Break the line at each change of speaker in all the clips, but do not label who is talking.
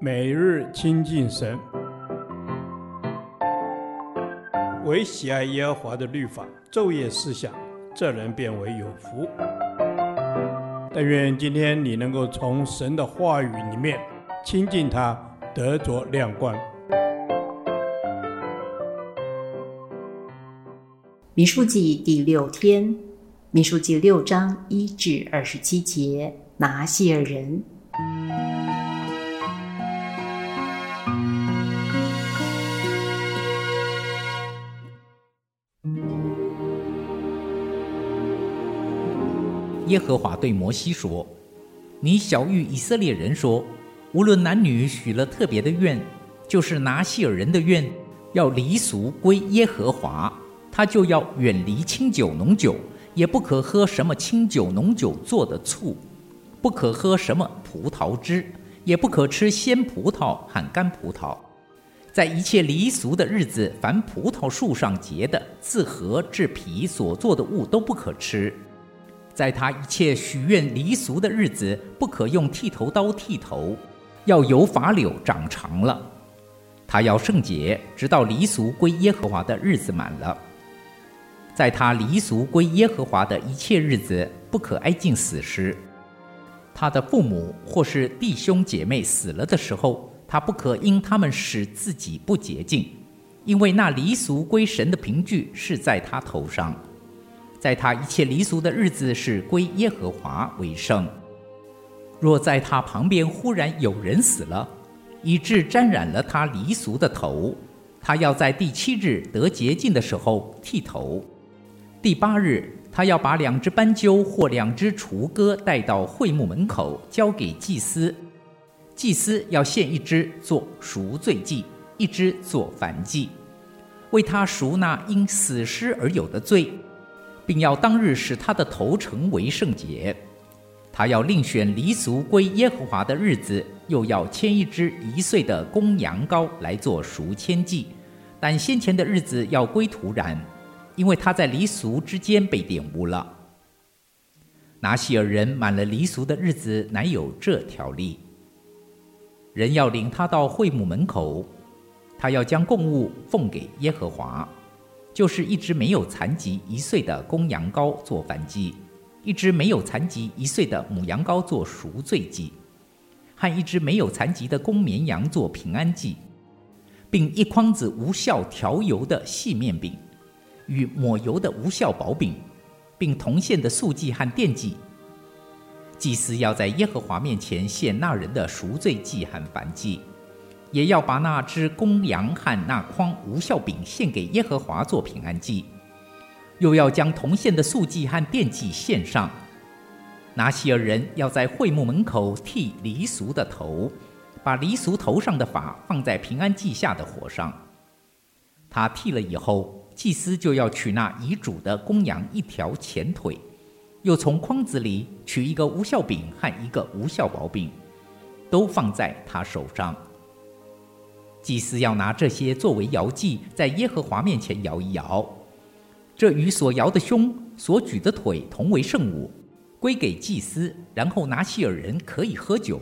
每日亲近神，唯喜爱耶和华的律法，昼夜思想，这人便为有福。但愿今天你能够从神的话语里面亲近他，得着亮光。
民数记第六天，民数记六章一至二十七节，拿细耳人。
耶和华对摩西说：“你晓諭以色列人说，无论男女许了特别的愿，就是拿细耳人的愿，要离俗归耶和华，他就要远离清酒浓酒，也不可喝什么清酒浓酒做的醋，不可喝什么葡萄汁，也不可吃鲜葡萄和干葡萄。在一切离俗的日子，凡葡萄树上结的，自核至皮所做的物都不可吃。”在他一切许愿离俗的日子，不可用剃头刀剃头，要由发柳长长了。他要圣洁，直到离俗归耶和华的日子满了。在他离俗归耶和华的一切日子，不可挨近死尸。他的父母或是弟兄姐妹死了的时候，他不可因他们使自己不洁净，因为那离俗归神的凭据是在他头上。在他一切离俗的日子，是归耶和华为圣。若在他旁边忽然有人死了，以致沾染了他离俗的头，他要在第七日得洁净的时候剃头。第八日，他要把两只斑鸠或两只雏鸽带到会幕门口，交给祭司。祭司要献一只做赎罪祭，一只做燔祭，为他赎那因死尸而有的罪。并要当日使他的头成为圣洁，他要另选离俗归耶和华的日子，又要牵一只一岁的公羊羔来做赎愆祭，但先前的日子要归徒然，因为他在离俗之间被玷污了。拿细耳人满了离俗的日子，乃有这条例：人要领他到会幕门口，他要将供物奉给耶和华。就是一只没有残疾一岁的公羊羔做燔祭，一只没有残疾一岁的母羊羔做赎罪祭，和一只没有残疾的公绵羊做平安祭，并一筐子无酵调油的细面饼，与抹油的无酵薄饼，并铜线的素祭和奠祭。祭司要在耶和华面前献那人的赎罪祭和燔祭。也要把那只公羊和那筐无效饼献给耶和华做平安祭，又要将铜线的素祭和奠祭献上。拿细耳人要在会幕门口剃离俗的头，把离俗头上的发放在平安祭下的火上。他剃了以后，祭司就要取那已煮的公羊一条前腿，又从筐子里取一个无效饼和一个无效薄饼，都放在他手上。祭司要拿这些作为摇祭，在耶和华面前摇一摇。这与所摇的胸、所举的腿同为圣物，归给祭司。然后拿细耳人可以喝酒。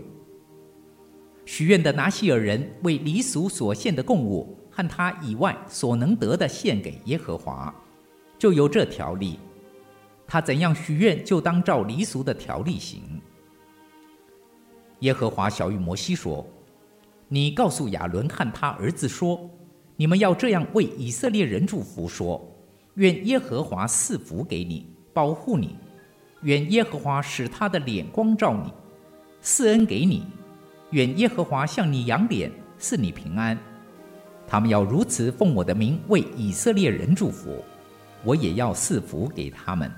许愿的拿细耳人为离俗所献的供物，和他以外所能得的献给耶和华，就有这条例。他怎样许愿，就当照离俗的条例行。耶和华晓諭摩西说。你告诉亚伦和他儿子说：“你们要这样为以色列人祝福说：愿耶和华赐福给你，保护你；愿耶和华使他的脸光照你，赐恩给你；愿耶和华向你扬脸，赐你平安。他们要如此奉我的名为以色列人祝福，我也要赐福给他们。”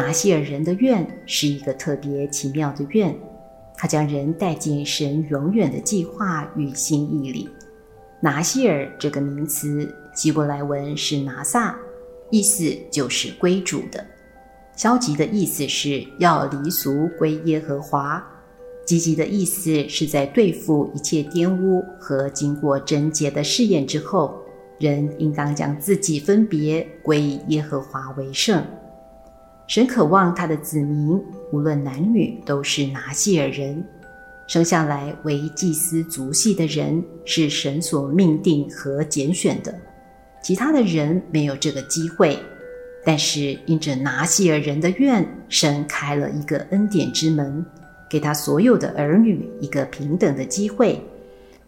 拿细耳人的愿是一个特别奇妙的愿，他将人带进神永远的计划与心意里。拿西尔这个名词，希伯来文是拿撒，意思就是归主的。消极的意思是要离俗归耶和华，积极的意思是在对付一切玷污和经过贞洁的试验之后，人应当将自己分别归耶和华为圣。神渴望他的子民，无论男女，都是拿细耳人。生下来为祭司族系的人，是神所命定和拣选的。其他的人没有这个机会。但是因着拿细耳人的愿，神开了一个恩典之门，给他所有的儿女一个平等的机会。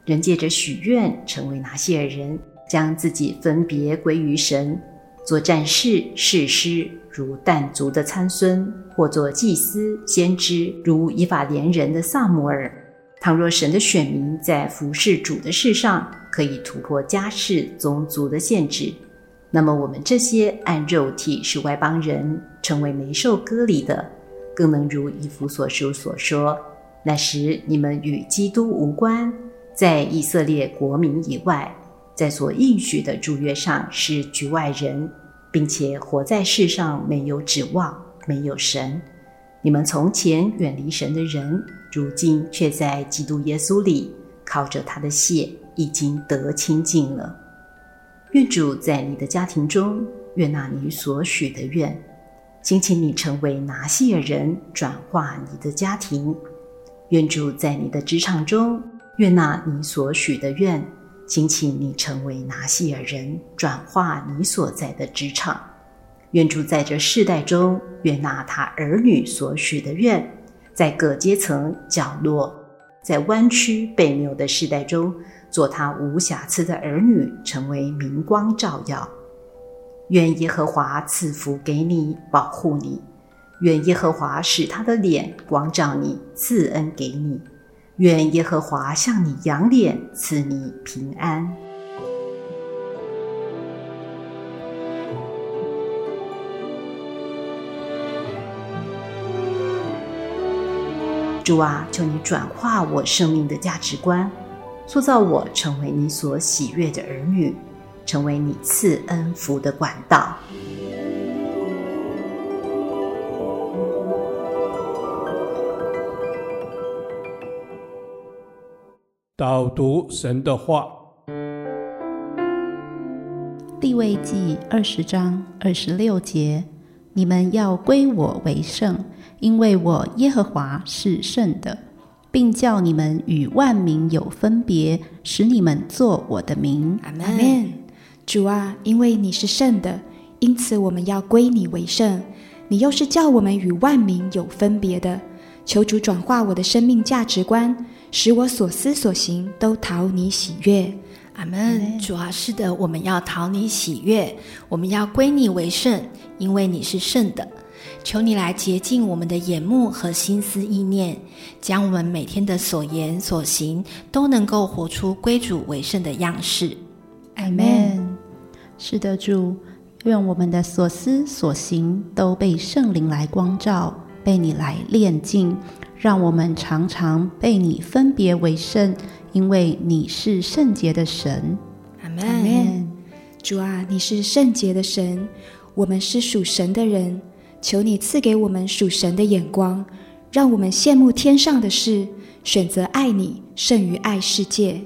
人借着许愿，成为拿细耳人，将自己分别归于神。做战士、士师，如但族的参孙；或做祭司、先知，如以法莲人的撒母耳。倘若神的选民在服侍主的事上，可以突破家世、宗族的限制，那么我们这些按肉体是外邦人，成为没受割礼的，更能如以弗所书所说：那时你们与基督无关，在以色列国民以外。在所应许的诸约上是局外人，并且活在世上没有指望，没有神。你们从前远离神的人，如今却在基督耶稣里靠着他的血已经得清净了。愿主在你的家庭中悦纳你所许的愿，兴起你成为拿细耳人，转化你的家庭。愿主在你的职场中悦纳你所许的愿。请请你成为拿细耳人，转化你所在的职场。愿主在这世代中愿纳他儿女所许的愿，在各阶层角落，在弯曲悖谬的世代中，做他无瑕疵的儿女，成为明光照耀。愿耶和华赐福给你，保护你；愿耶和华使他的脸光照你，赐恩给你。愿耶和华向你扬脸，赐你平安。主啊，求你转化我生命的价值观，塑造我成为你所喜悦的儿女，成为你赐恩福的管道。
导读神的话，
地位记二十章二十六节：你们要归我为圣，因为我耶和华是圣的，并叫你们与万民有分别，使你们做我的名。
阿门。主啊，因为你是圣的，因此我们要归你为圣。你又是叫我们与万民有分别的，求主转化我的生命价值观。使我所思所行都讨你喜悦，
阿门。主啊，是的，我们要讨你喜悦，我们要归你为圣，因为你是圣的。求你来洁净我们的眼目和心思意念，将我们每天的所言所行都能够活出归主为圣的样式。
阿门。是的，主，愿我们的所思所行都被圣灵来光照，被你来炼净。让我们常常被你分别为圣，因为你是圣洁的神。
阿门。主啊，你是圣洁的神，我们是属神的人，求你赐给我们属神的眼光，让我们羡慕天上的事，选择爱你胜于爱世界。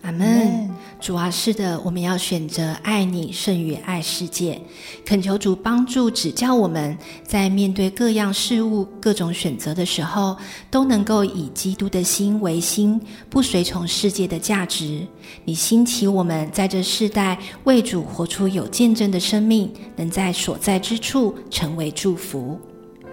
阿门。主啊，是的，我们要选择爱你胜于爱世界。恳求主帮助指教我们，在面对各样事物、各种选择的时候，都能够以基督的心为心，不随从世界的价值。你兴起我们在这世代为主活出有见证的生命，能在所在之处成为祝福。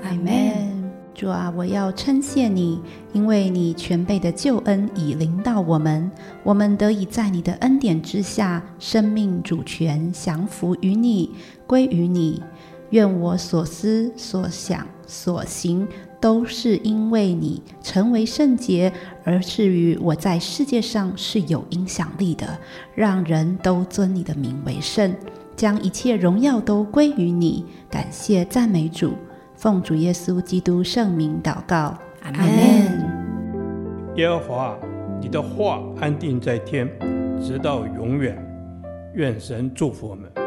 阿门。主啊，我要称谢你，因为你全备的救恩已临到我们，我们得以在你的恩典之下，生命主权降服于你，归于你。愿我所思所想所行，都是因为你成为圣洁，而至于我在世界上是有影响力的，让人都尊你的名为圣，将一切荣耀都归于你。感谢赞美主。奉主耶稣基督圣名祷告，阿门。
耶和华，你的话安定在天，直到永远。愿神祝福我们。